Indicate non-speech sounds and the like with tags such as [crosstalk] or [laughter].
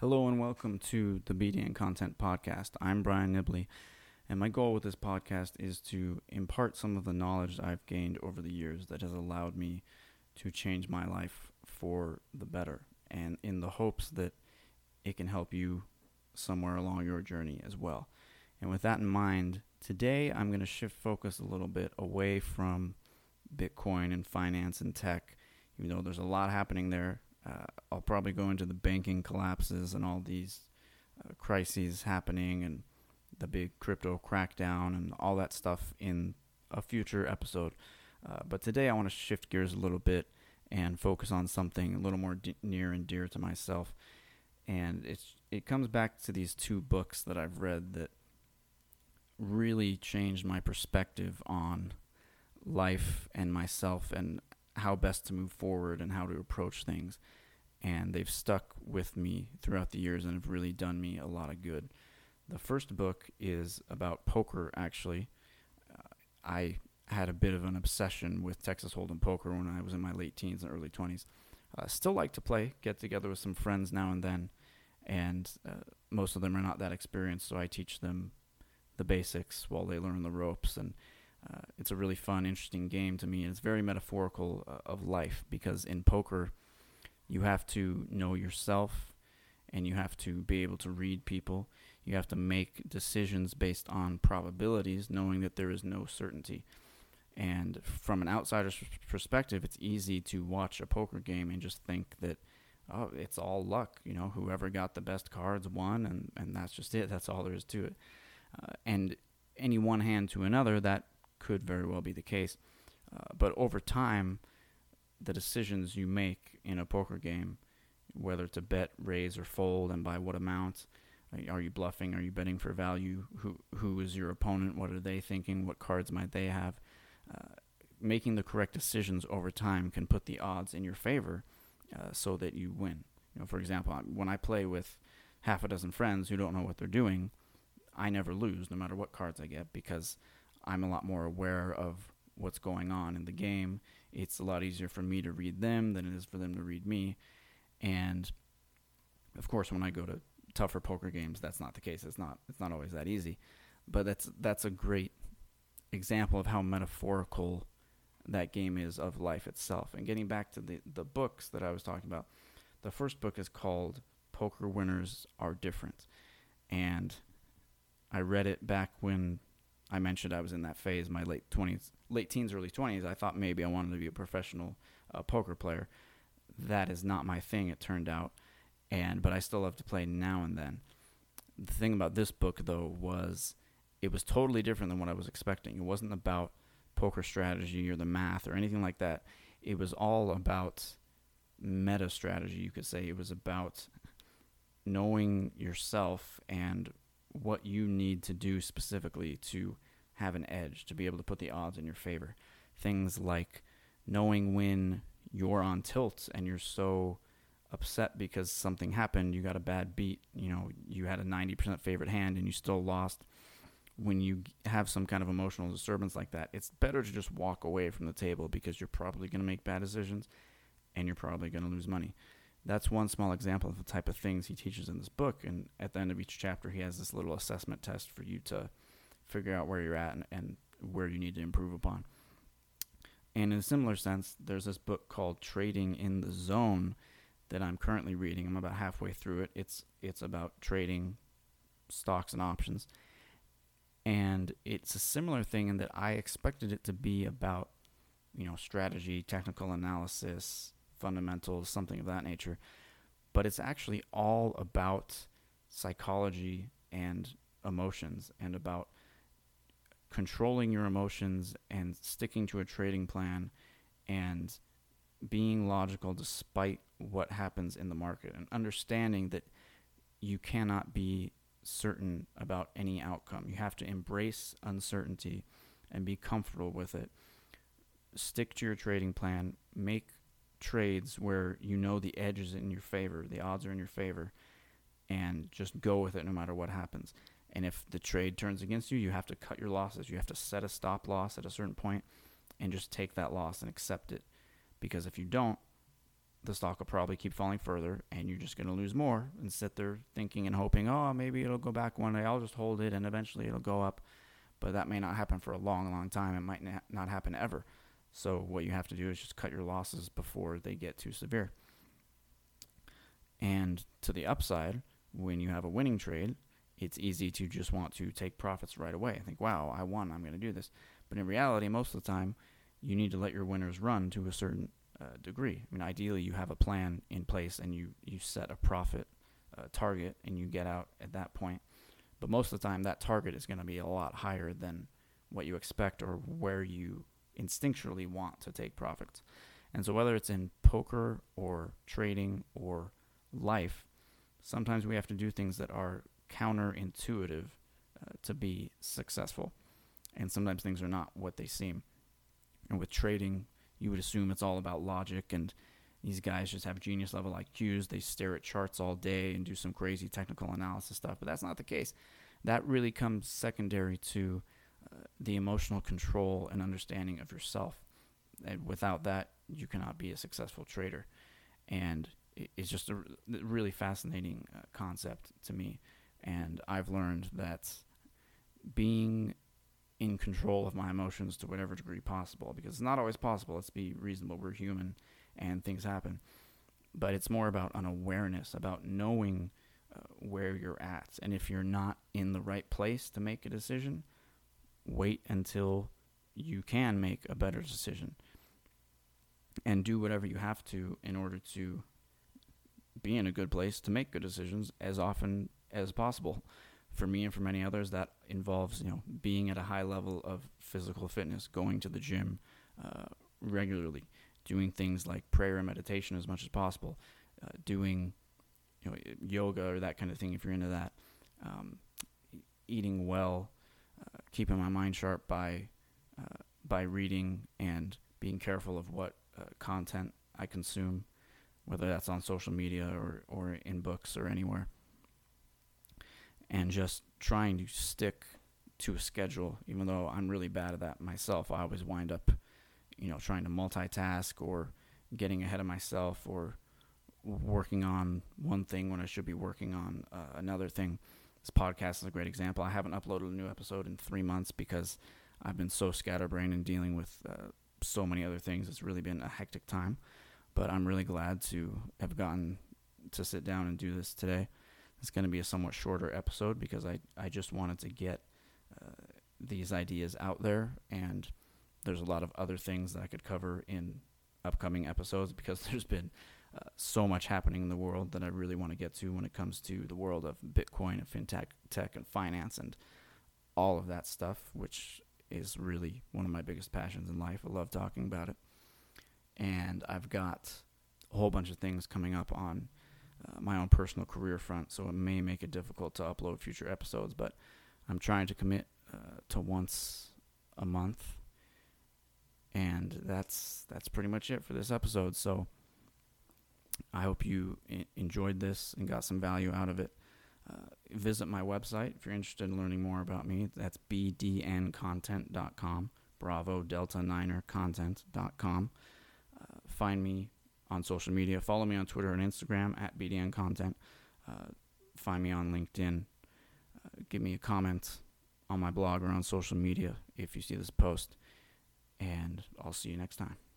Hello and welcome to the BDN Content Podcast. I'm Brian Nibley, and my goal with this podcast is to impart some of the knowledge I've gained over the years that has allowed me to change my life for the better, and in the hopes that it can help you somewhere along your journey as well. And with that in mind, today I'm going to shift focus a little bit away from Bitcoin and finance and tech, even though there's a lot happening there uh, I'll probably go into the banking collapses and all these uh, crises happening and the big crypto crackdown and all that stuff in a future episode. Uh, but today I want to shift gears a little bit and focus on something a little more de- near and dear to myself. And it's it comes back to these two books that I've read that really changed my perspective on life and myself and how best to move forward and how to approach things. And they've stuck with me throughout the years and have really done me a lot of good. The first book is about poker, actually. Uh, I had a bit of an obsession with Texas Hold'em poker when I was in my late teens and early 20s. Uh, still like to play, get together with some friends now and then, and uh, most of them are not that experienced, so I teach them the basics while they learn the ropes. And uh, it's a really fun, interesting game to me. And it's very metaphorical uh, of life because in poker, you have to know yourself and you have to be able to read people. You have to make decisions based on probabilities, knowing that there is no certainty. And from an outsider's perspective, it's easy to watch a poker game and just think that, oh, it's all luck. You know, whoever got the best cards won, and, and that's just it. That's all there is to it. Uh, and any one hand to another, that could very well be the case. Uh, but over time, the decisions you make in a poker game, whether to bet, raise, or fold, and by what amount, are you bluffing? Are you betting for value? Who who is your opponent? What are they thinking? What cards might they have? Uh, making the correct decisions over time can put the odds in your favor, uh, so that you win. You know, for example, when I play with half a dozen friends who don't know what they're doing, I never lose, no matter what cards I get, because I'm a lot more aware of what's going on in the game. It's a lot easier for me to read them than it is for them to read me. And of course, when I go to tougher poker games, that's not the case. It's not. It's not always that easy. But that's that's a great example of how metaphorical that game is of life itself. And getting back to the the books that I was talking about, the first book is called Poker Winners Are Different, and I read it back when I mentioned I was in that phase, my late twenties, late teens, early twenties. I thought maybe I wanted to be a professional uh, poker player. That is not my thing. It turned out, and but I still love to play now and then. The thing about this book, though, was it was totally different than what I was expecting. It wasn't about poker strategy or the math or anything like that. It was all about meta strategy, you could say. It was about knowing yourself and what you need to do specifically to have an edge, to be able to put the odds in your favor. Things like knowing when you're on tilt and you're so upset because something happened, you got a bad beat, you know, you had a 90% favorite hand and you still lost. When you have some kind of emotional disturbance like that, it's better to just walk away from the table because you're probably going to make bad decisions and you're probably going to lose money that's one small example of the type of things he teaches in this book. And at the end of each chapter, he has this little assessment test for you to figure out where you're at and, and where you need to improve upon. And in a similar sense, there's this book called Trading in the Zone that I'm currently reading. I'm about halfway through it. It's it's about trading stocks and options. And it's a similar thing in that I expected it to be about, you know, strategy, technical analysis, fundamentals, something of that nature. But it's actually all about psychology and emotions and about controlling your emotions and sticking to a trading plan and being logical despite what happens in the market and understanding that you cannot be certain about any outcome. You have to embrace uncertainty and be comfortable with it. Stick to your trading plan, make trades where you know the edge is in your favor, the odds are in your favor, and just go with it no matter what happens. And if the trade turns against you, you have to cut your losses. You have to set a stop loss at a certain point and just take that loss and accept it. Because if you don't, the stock will probably keep falling further and you're just going to lose more and sit there thinking and hoping, oh, maybe it'll go back one day. I'll just hold it and eventually it'll go up. But that may not happen for a long, long time. It might not happen ever. So what you have to do is just cut your losses before they get too severe. And to the upside, when you have a winning trade, it's easy to just want to take profits right away. I think, wow, I won, I'm going to do this. But in reality, most of the time, you need to let your winners run to a certain uh, degree. I mean, ideally, you have a plan in place and you, you set a profit uh, target and you get out at that point. But most of the time, that target is going to be a lot higher than what you expect or where you instinctually want to take profits. And so, whether it's in poker or trading or life, sometimes we have to do things that are counterintuitive uh, to be successful. And sometimes things are not what they seem. And with trading, you would assume it's all about logic and these guys just have genius level IQs. They stare at charts all day and do some crazy technical analysis stuff, but that's not the case. That really comes secondary to the emotional control and understanding of yourself. And without that, you cannot be a successful trader. And it's just a really fascinating uh, concept to me. And I've learned that being in control of my emotions to whatever degree possible, because it's not always possible. Let's be reasonable. We're human and things happen. But it's more about an awareness, about knowing uh, where you're at. And if you're not in the right place to make a decision, wait until you can make a better decision and do whatever you have to in order to be in a good place to make good decisions as often as possible. For me and for many others, that involves you know being at a high level of physical fitness, going to the gym uh, regularly, doing things like prayer and meditation as much as possible, uh, doing you know yoga or that kind of thing if you're into that, um, eating well, keeping my mind sharp by uh, by reading and being careful of what uh, content I consume whether that's on social media or, or in books or anywhere. And just trying to stick to a schedule, even though I'm really bad at that myself. I always wind up, you know, trying to multitask or getting ahead of myself or working on one thing when I should be working on uh, another thing. This podcast is a great example. I haven't uploaded a new episode in three months because I've been so scatterbrained and dealing with uh, so many other things. It's really been a hectic time but I'm really glad to have gotten to sit down and do this today. It's going to be a somewhat shorter episode because I, I just wanted to get uh, these ideas out there, and there's a lot of other things that I could cover in upcoming episodes because [laughs] there's been so much happening in the world that I really want to get to when it comes to the world of Bitcoin and fintech, tech and finance, and all of that stuff, which is really one of my biggest passions in life. I love talking about it and I've got a whole bunch of things coming up on uh, my own personal career front, so it may make it difficult to upload future episodes, but I'm trying to commit uh, to once a month, and that's that's pretty much it for this episode. So I hope you enjoyed this and got some value out of it. Uh, visit my website if you're interested in learning more about me. That's bdncontent.com. Bravo Delta Niner Content.com find me on social media. Follow me on Twitter and Instagram at bdncontent. Uh, find me on LinkedIn. Uh, give me a comment on my blog or on social media if you see this post. And I'll see you next time.